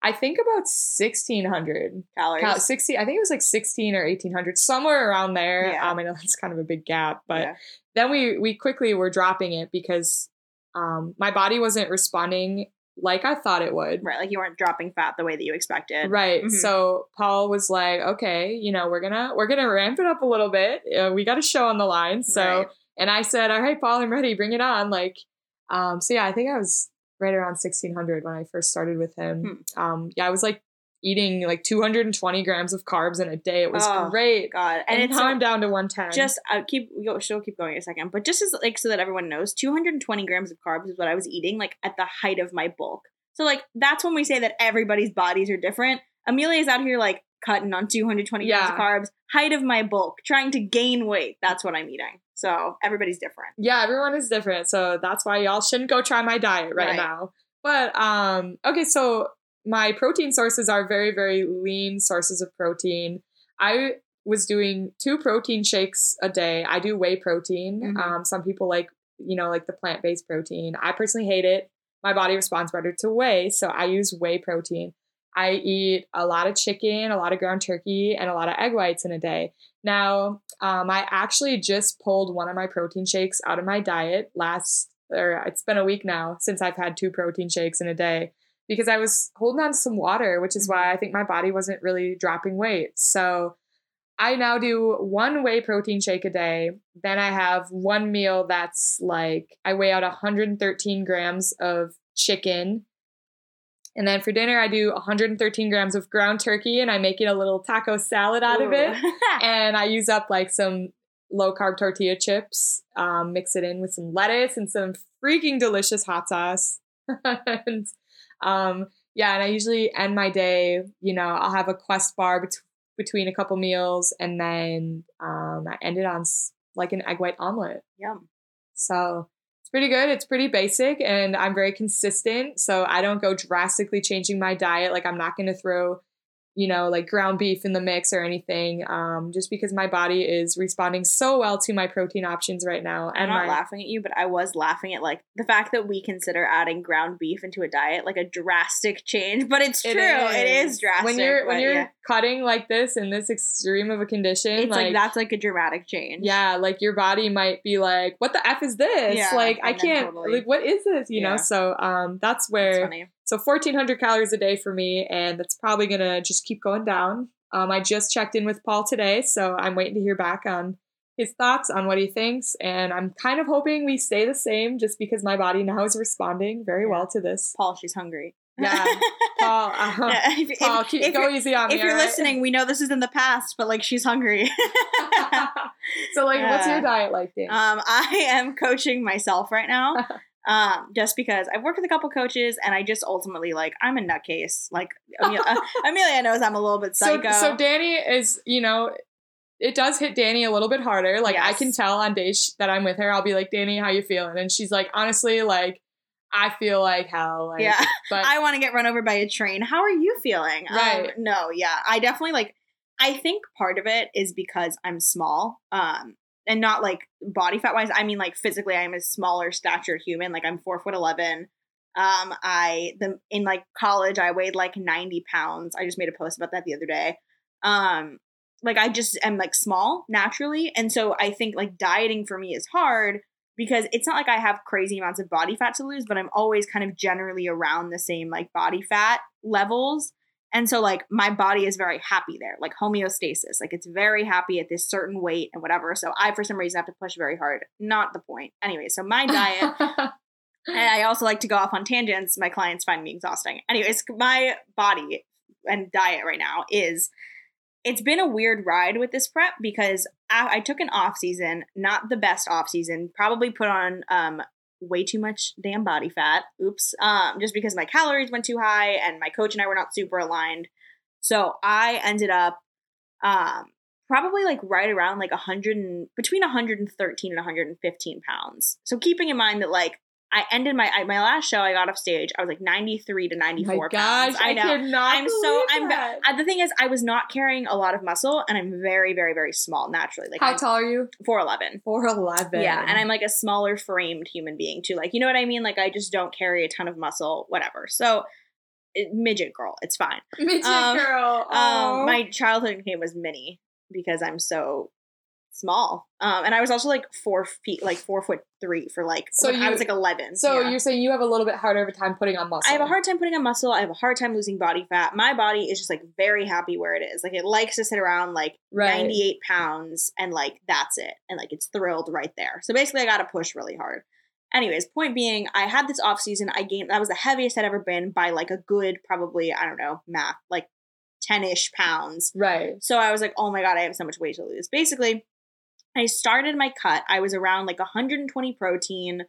[SPEAKER 1] I think about 1600
[SPEAKER 2] calories.
[SPEAKER 1] cal- 60 I think it was like 16 or 1800 somewhere around there.
[SPEAKER 2] Yeah.
[SPEAKER 1] Um I know that's kind of a big gap, but
[SPEAKER 2] Yeah.
[SPEAKER 1] Then we we quickly were dropping it because um my body wasn't responding like I thought it would.
[SPEAKER 2] Right, like you weren't dropping fat the way that you expected.
[SPEAKER 1] Right.
[SPEAKER 2] Mhm.
[SPEAKER 1] So Paul was like, "Okay, you know, we're going to we're going to ramp it up a little bit. Uh, we got a show on the line." So
[SPEAKER 2] Right.
[SPEAKER 1] and I said, "All right, Paul, I'm ready. Bring it on." Like, um, so yeah, I think I was right around 1600 when I first started with him.
[SPEAKER 2] Hmm.
[SPEAKER 1] Um, yeah, I was like eating like 220 grams of carbs in a day. It was
[SPEAKER 2] Oh,
[SPEAKER 1] great.
[SPEAKER 2] God,
[SPEAKER 1] And,
[SPEAKER 2] and, it's
[SPEAKER 1] now I'm down to 110.
[SPEAKER 2] just I keep go she'll keep going in a second, but just as like so that everyone knows, 220 grams of carbs is what I was eating like at the height of my bulk. So like that's when we say that everybody's bodies are different. Amelia's out here like cutting on 220 grams of carbs, height of my bulk, trying to gain weight. That's what I'm eating. So everybody's different.
[SPEAKER 1] yeah, everyone is different. So that's why y'all shouldn't go try my diet right,
[SPEAKER 2] Right.
[SPEAKER 1] now. But um okay, so my protein sources are very very lean sources of protein. I was doing two protein shakes a day. I do whey protein.
[SPEAKER 2] Mhm.
[SPEAKER 1] Um some people like, you know, like the plant-based protein. I personally hate it. My body responds better to whey, so I use whey protein. I eat a lot of chicken, a lot of ground turkey, and a lot of egg whites in a day. Now, um, I actually just pulled one of my protein shakes out of my diet last, or it's been a week now since I've had two protein shakes in a day because I was holding on to some water, which is why I think my body wasn't really dropping weight. So I now do one whey protein shake a day. Then I have one meal that's like I weigh out 113 grams of chicken. And then for dinner, I do 113 grams of ground turkey and I make it a little taco salad out of it and I use up like some low carb tortilla chips, um, mix it in with some lettuce and some freaking delicious hot sauce. and um, yeah, and I usually end my day, you know, I'll have a quest bar bet- between a couple meals and then um, I end it on s- like an egg white omelet.
[SPEAKER 2] Yum.
[SPEAKER 1] So it's pretty good. It's pretty basic and I'm very consistent. So I don't go drastically changing my diet. Like I'm not going to throw, you know, like ground beef in the mix or anything. Um, just because my body is responding so well to my protein options right now. And I'm
[SPEAKER 2] not
[SPEAKER 1] my,
[SPEAKER 2] laughing at you, but I was laughing at like the fact that we consider adding ground beef into a diet like a drastic change. But it's true. it is drastic.
[SPEAKER 1] When you're when you're
[SPEAKER 2] yeah.
[SPEAKER 1] cutting like this in this extreme of a condition,
[SPEAKER 2] it's like,
[SPEAKER 1] like,
[SPEAKER 2] that's like a dramatic change.
[SPEAKER 1] yeah, like your body might be like, "What the f is this?
[SPEAKER 2] Yeah,
[SPEAKER 1] like I can't.
[SPEAKER 2] totally-
[SPEAKER 1] Like what is this? You
[SPEAKER 2] Yeah.
[SPEAKER 1] know." So um, that's
[SPEAKER 2] That's
[SPEAKER 1] where
[SPEAKER 2] funny.
[SPEAKER 1] So 1400 calories a day for me, and that's probably gonna just keep going down. Um, I just checked in with Paul today, so I'm waiting to hear back on his thoughts on what he thinks, and I'm kind of hoping we stay the same, just because my body now is responding very
[SPEAKER 2] Yeah.
[SPEAKER 1] well to this.
[SPEAKER 2] Paul, she's hungry.
[SPEAKER 1] Yeah, Paul, uh,
[SPEAKER 2] Yeah, if, if-
[SPEAKER 1] Paul, keep,
[SPEAKER 2] if
[SPEAKER 1] go easy on me.
[SPEAKER 2] if you're
[SPEAKER 1] right?
[SPEAKER 2] listening, we know this is in the past, but like she's hungry.
[SPEAKER 1] so, like, what's your diet like, Dan?
[SPEAKER 2] Um, I am coaching myself right now. Um, just because I've worked with a couple coaches and I just ultimately like I'm a nutcase. Like Amelia, uh, Amelia knows I'm a little bit
[SPEAKER 1] so,
[SPEAKER 2] psycho.
[SPEAKER 1] so Dani is, you know, it does hit Dani a little bit harder. Like I can tell on days that I'm with her, I'll be like, Dani, how you feeling? And she's like, honestly, like I feel like hell. Like,
[SPEAKER 2] yeah.
[SPEAKER 1] but
[SPEAKER 2] I want to get run over by a train. How are you feeling?
[SPEAKER 1] Right.
[SPEAKER 2] Um, no, yeah. I definitely like I think part of it is because I'm small. Um and not like body fat wise. I mean like physically I'm a smaller statured human. Like I'm four foot eleven. Um I the in like college I weighed like 90 pounds. I just made a post about that the other day. Um like I just am like small naturally. And so I think like dieting for me is hard because it's not like I have crazy amounts of body fat to lose, but I'm always kind of generally around the same like body fat levels. And so like my body is very happy there, like homeostasis. Like it's very happy at this certain weight and whatever. So I for some reason have to push very hard. Not the point. Anyway, so my diet and I also like to go off on tangents. My clients find me exhausting. Anyways, my body and diet right now is it's been a weird ride with this prep because I, I took an off season, not the best off season, probably put on um way too much damn body fat. Oops. Um just because my calories went too high and my coach and I were not super aligned. So I ended up um probably like right around like 100 and between 113 and 115 pounds. So keeping in mind that like I ended my I, my last show. I got off stage. I was like ninety three to ninety
[SPEAKER 1] my
[SPEAKER 2] four pounds. I know.
[SPEAKER 1] cannot
[SPEAKER 2] I'm so I'm.
[SPEAKER 1] that.
[SPEAKER 2] The thing is, I was not carrying a lot of muscle, and I'm very very very small naturally. Like
[SPEAKER 1] How
[SPEAKER 2] I'm
[SPEAKER 1] tall are you?
[SPEAKER 2] four eleven.
[SPEAKER 1] Four eleven.
[SPEAKER 2] Yeah, and I'm like a smaller framed human being too. Like you know what I mean? Like I just don't carry a ton of muscle, whatever. So it, midget girl, it's fine.
[SPEAKER 1] midget
[SPEAKER 2] um,
[SPEAKER 1] girl.
[SPEAKER 2] Um, my childhood nickname was Minnie because I'm so small. Um, and I was also like four feet, like four foot three for like.
[SPEAKER 1] So
[SPEAKER 2] So I was like eleven.
[SPEAKER 1] so
[SPEAKER 2] yeah.
[SPEAKER 1] you're saying you have a little bit harder of a time putting on muscle.
[SPEAKER 2] I have a hard time putting on muscle. I have a hard time losing body fat. My body is just like very happy where it is. Like it likes to sit around like
[SPEAKER 1] right.
[SPEAKER 2] 98 pounds and like that's it. And like it's thrilled right there. So basically I got to push really hard. Anyways, point being, I had this off season. I gained that was the heaviest I'd ever been by like a good probably, I don't know, math, like 10-ish pounds.
[SPEAKER 1] Right.
[SPEAKER 2] So I was like, oh my God, I have so much weight to lose. Basically, I started my cut. I was around like 120 protein,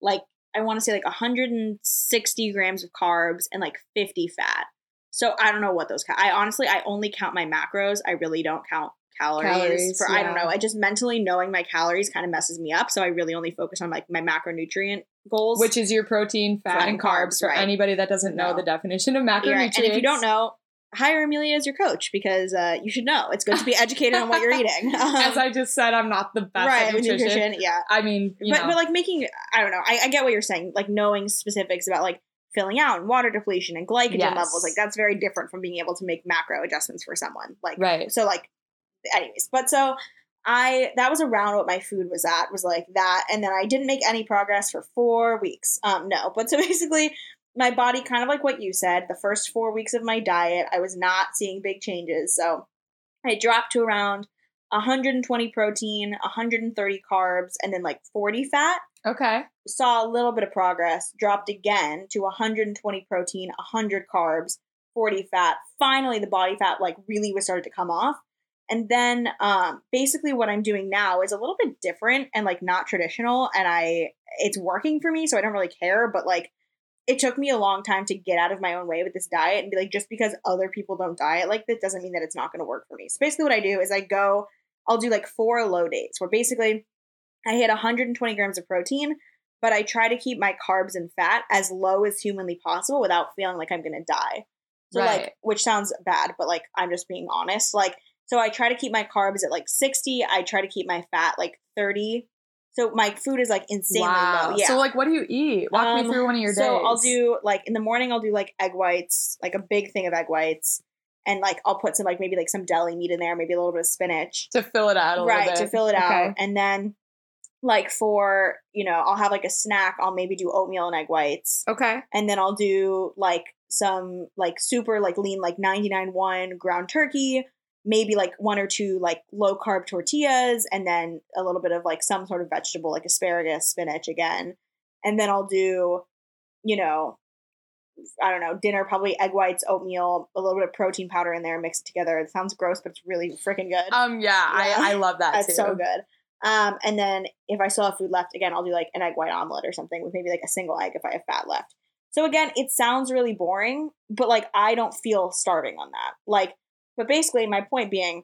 [SPEAKER 2] like I want to say like 160 grams of carbs and like 50 fat. So I don't know what those. Ca- I honestly, I only count my macros. I really don't count calories.
[SPEAKER 1] Calories,
[SPEAKER 2] for I don't know. I just mentally knowing my calories kind of messes me up. So I really only focus on like my macronutrient goals.
[SPEAKER 1] Which is your protein, fat,
[SPEAKER 2] Fat
[SPEAKER 1] and
[SPEAKER 2] and
[SPEAKER 1] carbs,
[SPEAKER 2] carbs,
[SPEAKER 1] for
[SPEAKER 2] right.
[SPEAKER 1] anybody that doesn't know
[SPEAKER 2] No.
[SPEAKER 1] the definition of macronutrients.
[SPEAKER 2] Right. And if you don't know, hire Amelia as your coach because uh, you should know. It's good to be educated on what you're eating.
[SPEAKER 1] as I just said, I'm not the best
[SPEAKER 2] right,
[SPEAKER 1] at nutrition.
[SPEAKER 2] nutrition. Yeah.
[SPEAKER 1] I mean, you
[SPEAKER 2] but,
[SPEAKER 1] know,
[SPEAKER 2] but like making i don't know I, I get what you're saying like knowing specifics about like filling out and water depletion and glycogen
[SPEAKER 1] Yes.
[SPEAKER 2] levels like that's very different from being able to make macro adjustments for someone like
[SPEAKER 1] right.
[SPEAKER 2] so like anyways but so i that was around what my food was at was like that and then i didn't make any progress for four weeks um no but so basically my body kind of like what you said the first four weeks of my diet i was not seeing big changes so i dropped to around 120 protein 130 carbs and then like 40 fat
[SPEAKER 1] Okay.
[SPEAKER 2] saw a little bit of progress, dropped again to 120 protein, 100 carbs, 40 fat. Finally, the body fat like really was started to come off. And then um, basically what I'm doing now is a little bit different and like not traditional. And I it's working for me, so I don't really care. But like it took me a long time to get out of my own way with this diet and be like, just because other people don't diet like this doesn't mean that it's not going to work for me. So basically, what I do is I go, I'll do like four low days where basically I hit 120 grams of protein, but I try to keep my carbs and fat as low as humanly possible without feeling like I'm going to die. So
[SPEAKER 1] Right.
[SPEAKER 2] like, which sounds bad, but like I'm just being honest. Like, so I try to keep my carbs at like 60. I try to keep my fat like 30. So my food is like insanely
[SPEAKER 1] wow.
[SPEAKER 2] low. Yeah.
[SPEAKER 1] So like, what do you eat? Walk
[SPEAKER 2] Um,
[SPEAKER 1] me through one of your days.
[SPEAKER 2] So I'll do like in the morning I'll do like egg whites, like a big thing of egg whites. And like I'll put some like maybe like some deli meat in there, maybe a little bit of spinach.
[SPEAKER 1] to fill it out a
[SPEAKER 2] right,
[SPEAKER 1] little bit.
[SPEAKER 2] to fill it
[SPEAKER 1] Okay.
[SPEAKER 2] out. And then like for, you know, I'll have like a snack, I'll maybe do oatmeal and egg whites.
[SPEAKER 1] Okay.
[SPEAKER 2] And then I'll do like some like super like lean like 99.1 ground turkey, maybe like one or two like low carb tortillas and then a little bit of like some sort of vegetable like asparagus, spinach again. And then I'll do, you know, I don't know, dinner, probably egg whites, oatmeal, a little bit of protein powder in there, mix it together. It sounds gross, but it's really freaking good.
[SPEAKER 1] Um. Yeah.
[SPEAKER 2] Yeah.
[SPEAKER 1] I I love that
[SPEAKER 2] That's
[SPEAKER 1] too.
[SPEAKER 2] so good. Um, and then if I still have food left, again, I'll do like an egg white omelet or something with maybe like a single egg if I have fat left. So again, it sounds really boring, but like I don't feel starving on that. Like, but basically, my point being,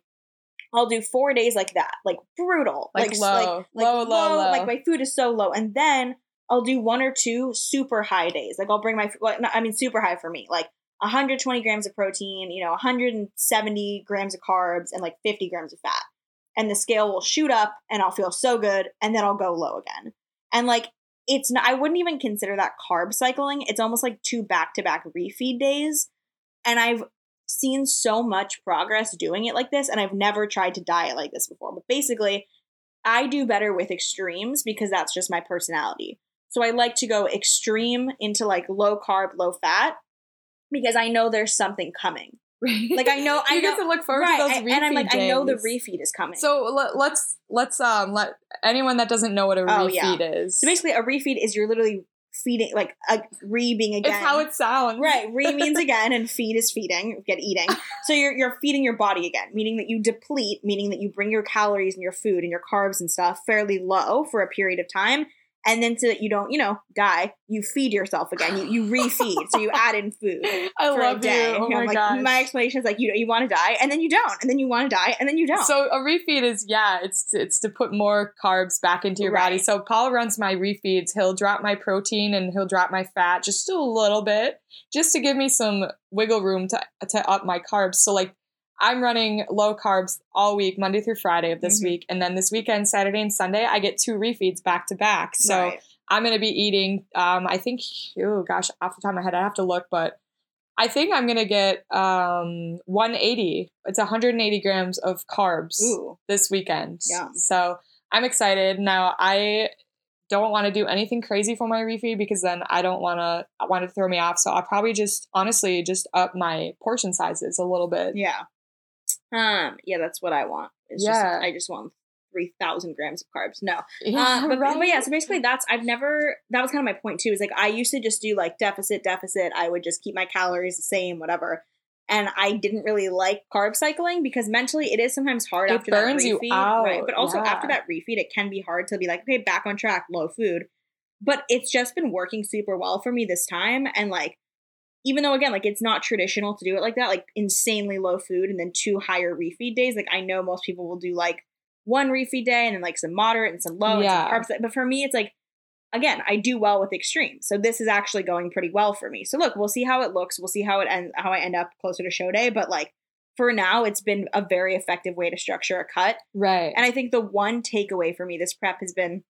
[SPEAKER 2] I'll do four days like that, like brutal,
[SPEAKER 1] Like
[SPEAKER 2] s-
[SPEAKER 1] low.
[SPEAKER 2] like, like
[SPEAKER 1] Low, low, low.
[SPEAKER 2] Like my food is so low, and then I'll do one or two super high days. Like I'll bring my, well, no, I mean super high for me, like 120 grams of protein, you know, 170 grams of carbs, and like 50 grams of fat, and the scale will shoot up, and I'll feel so good, and then I'll go low again, and like. It's not, I wouldn't even consider that carb cycling. It's almost like two back to back refeed days. And I've seen so much progress doing it like this and I've never tried to diet like this before. But basically, I do better with extremes because that's just my personality. So I like to go extreme into like low carb, low fat because I know there's something coming. Like I know I know
[SPEAKER 1] get to look forward
[SPEAKER 2] right,
[SPEAKER 1] to those
[SPEAKER 2] and- and I'm
[SPEAKER 1] refeed
[SPEAKER 2] like I know the
[SPEAKER 1] days.
[SPEAKER 2] refeed is coming.
[SPEAKER 1] So let, let's let's um let anyone that doesn't know what a
[SPEAKER 2] Oh, yeah.
[SPEAKER 1] refeed is.
[SPEAKER 2] so basically a refeed is you're literally feeding like a re being again.
[SPEAKER 1] it's how it sounds.
[SPEAKER 2] Right, re means again, and feed is feeding, get eating. So you're you're feeding your body again, meaning that you deplete, meaning that you bring your calories and your food and your carbs and stuff fairly low for a period of time, and then so that you don't, you know, die, you feed yourself again. You you refeed, so you add in food
[SPEAKER 1] I
[SPEAKER 2] for
[SPEAKER 1] love
[SPEAKER 2] a day.
[SPEAKER 1] you. Oh my
[SPEAKER 2] like,
[SPEAKER 1] gosh.
[SPEAKER 2] my explanation is like you you want to die, and then you don't, and then you want to die, and then you don't.
[SPEAKER 1] So a refeed is yeah, it's it's to put more carbs back into your body. So Paul runs my refeeds. He'll drop my protein and he'll drop my fat just a little bit, just to give me some wiggle room to to up my carbs. So like I'm running low carbs all week, Monday through Friday of this
[SPEAKER 2] Mhm.
[SPEAKER 1] week, and then this weekend, Saturday and Sunday, I get two refeeds back to back. So
[SPEAKER 2] Right.
[SPEAKER 1] I'm gonna be eating. Um, I think. Oh gosh, off the top of my head, I have to look, but I think I'm gonna get um 180. It's 180 grams of carbs
[SPEAKER 2] Ooh,
[SPEAKER 1] this weekend.
[SPEAKER 2] Yum.
[SPEAKER 1] So I'm excited. Now I don't want to do anything crazy for my refeed because then I don't want to I want to throw me off. So I'll probably just honestly just up my portion sizes a little bit.
[SPEAKER 2] yeah, um, yeah, that's what I want. It's
[SPEAKER 1] Yeah.
[SPEAKER 2] just I just want three thousand grams of carbs. No,
[SPEAKER 1] Yeah,
[SPEAKER 2] Uh, but,
[SPEAKER 1] right?
[SPEAKER 2] but yeah, so basically that's I've never that was kind of my point too. Is like I used to just do like deficit, deficit. I would just keep my calories the same, whatever. And I didn't really like carb cycling because mentally it is sometimes hard
[SPEAKER 1] It
[SPEAKER 2] after
[SPEAKER 1] burns
[SPEAKER 2] that
[SPEAKER 1] you out,
[SPEAKER 2] Right. But also
[SPEAKER 1] yeah.
[SPEAKER 2] after that refeed, it can be hard to be like, okay, back on track, low food. But it's just been working super well for me this time. And like even though again, like it's not traditional to do it like that, like insanely low food and then two higher refeed days. Like I know most people will do like one refeed day and then like some moderate and some low
[SPEAKER 1] Yeah.
[SPEAKER 2] and some carbs. But for me, it's like again, I do well with extremes. So this is actually going pretty well for me. So look, we'll see how it looks. We'll see how it ends how I end up closer to show day. But like for now, it's been a very effective way to structure a cut.
[SPEAKER 1] right.
[SPEAKER 2] And I think the one takeaway for me this prep has been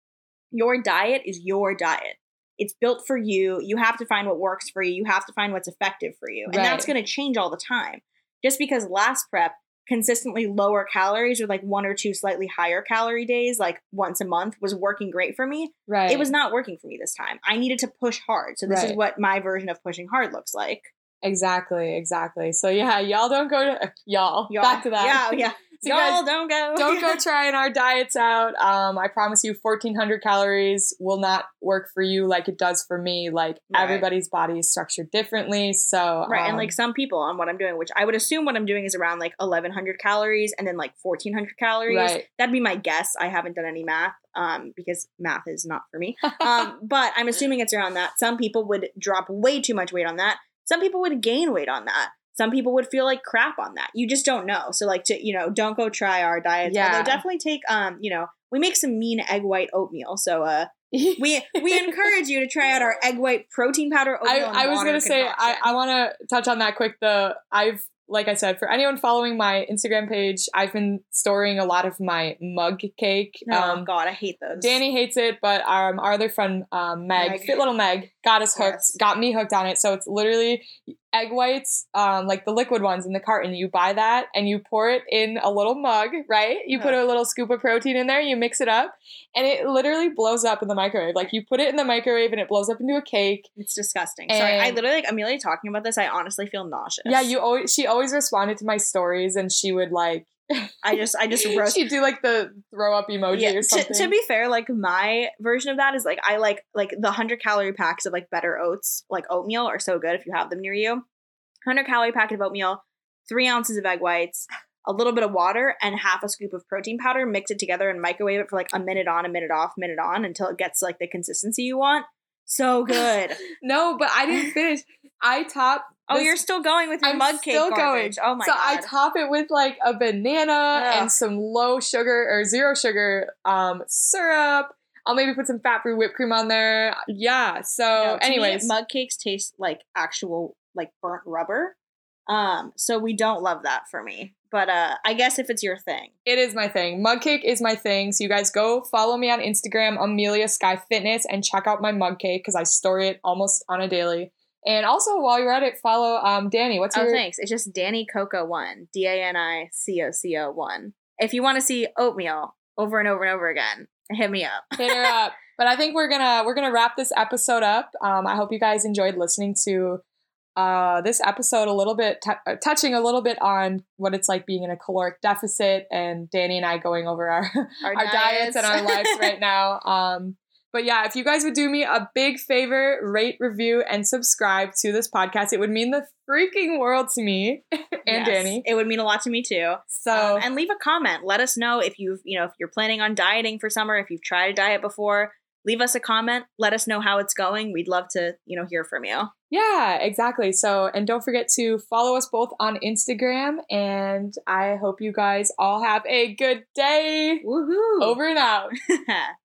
[SPEAKER 2] your diet is your diet. It's built for you. You have to find what works for you. You have to find what's effective for you. And that's going to change all the time. Just because last prep consistently lower calories or like one or two slightly higher calorie days like once a month was working great for me.
[SPEAKER 1] right.
[SPEAKER 2] It was not working for me this time. I needed to push hard. So this is what my version of pushing hard looks like.
[SPEAKER 1] exactly, exactly. So yeah, y'all don't go to y'all.
[SPEAKER 2] Y'all,
[SPEAKER 1] Back to that.
[SPEAKER 2] Yeah, yeah.
[SPEAKER 1] So
[SPEAKER 2] Y'all
[SPEAKER 1] guys
[SPEAKER 2] don't go.
[SPEAKER 1] don't go trying our diets out. Um, I promise you, 1400 calories will not work for you like it does for me. Like
[SPEAKER 2] Right.
[SPEAKER 1] everybody's body is structured differently. So,
[SPEAKER 2] Right, and
[SPEAKER 1] um,
[SPEAKER 2] like some people on what I'm doing, which I would assume what I'm doing is around like 1100 calories and then like 1400 calories.
[SPEAKER 1] Right.
[SPEAKER 2] That'd be my guess. I haven't done any math um, because math is not for me. Um, but I'm assuming it's around that. Some people would drop way too much weight on that. Some people would gain weight on that. Some people would feel like crap on that. You just don't know. So like to you know, don't go try our diets.
[SPEAKER 1] Yeah.
[SPEAKER 2] Although definitely take um, you know, we make some mean egg white oatmeal. So uh, we we encourage you to try out our egg white protein powder
[SPEAKER 1] I, I was gonna say I. I want to touch on that quick. though. I've like I said for anyone following my Instagram page, I've been storing a lot of my mug cake.
[SPEAKER 2] Oh
[SPEAKER 1] um,
[SPEAKER 2] God, I hate those.
[SPEAKER 1] Dani hates it, but um, our other friend um, Meg,
[SPEAKER 2] Meg.
[SPEAKER 1] fit little Meg, got us hooked,
[SPEAKER 2] Yes.
[SPEAKER 1] got me hooked on it. So it's literally egg whites, um, like the liquid ones in the carton. You buy that and you pour it in a little mug, right? You put a little scoop of protein in there, you mix it up, and it literally blows up in the microwave. Like you put it in the microwave and it blows up into a cake.
[SPEAKER 2] It's disgusting. Sorry, I literally like Amelia talking about this. I honestly feel nauseous.
[SPEAKER 1] Yeah, you always she always responded to my stories and she would like
[SPEAKER 2] I just, I just roast.
[SPEAKER 1] she'd do like the throw up emoji
[SPEAKER 2] Yeah,
[SPEAKER 1] or something.
[SPEAKER 2] to be fair, like my version of that is like I like like the hundred calorie packs of like better oats, like oatmeal, are so good if you have them near you. Hundred calorie packet of oatmeal, three ounces of egg whites, a little bit of water, and half a scoop of protein powder. Mix it together and microwave it for like a minute on, a minute off, minute on until it gets like the consistency you want. So good.
[SPEAKER 1] No, but I didn't finish. I top
[SPEAKER 2] Oh,
[SPEAKER 1] This-
[SPEAKER 2] you're still going with your
[SPEAKER 1] I'm
[SPEAKER 2] mug cake
[SPEAKER 1] still
[SPEAKER 2] garbage. Oh my
[SPEAKER 1] so
[SPEAKER 2] god.
[SPEAKER 1] So I top it with like a banana
[SPEAKER 2] Ugh.
[SPEAKER 1] and some low sugar or zero sugar um, syrup. I'll maybe put some fat free whipped cream on there. Yeah. So,
[SPEAKER 2] No, to me,
[SPEAKER 1] anyways,
[SPEAKER 2] mug cakes taste like actual like burnt rubber. Um, so we don't love that for me. But uh I guess if it's your thing.
[SPEAKER 1] it is my thing. Mug cake is my thing. So you guys go follow me on Instagram, Amelia Sky Fitness, and check out my mug cake because I store it almost on a daily. And also, while you're at it, follow um, Dani. What's
[SPEAKER 2] Oh,
[SPEAKER 1] your
[SPEAKER 2] thanks. It's just Dani Coco one, D A N I C O C O one. If you want to see oatmeal over and over and over again, hit me up.
[SPEAKER 1] hit her up. But I think we're gonna we're gonna wrap this episode up. Um, I hope you guys enjoyed listening to uh, this episode a little bit, t- uh, touching a little bit on what it's like being in a caloric deficit, and Dani and I going over our
[SPEAKER 2] Our,
[SPEAKER 1] our diets and our lives right now. Um, but yeah, if you guys would do me a big favor, rate, review, and subscribe to this podcast, it would mean the freaking world to me and
[SPEAKER 2] Yes,
[SPEAKER 1] Dani.
[SPEAKER 2] It would mean a lot to me too.
[SPEAKER 1] So
[SPEAKER 2] Um, and leave a comment. Let us know if you've, you know, if you're planning on dieting for summer, if you've tried a diet before. Leave us a comment. Let us know how it's going. We'd love to, you know, hear from you.
[SPEAKER 1] Yeah, exactly. So, and don't forget to follow us both on Instagram. And I hope you guys all have a good day.
[SPEAKER 2] Woohoo!
[SPEAKER 1] Over and out.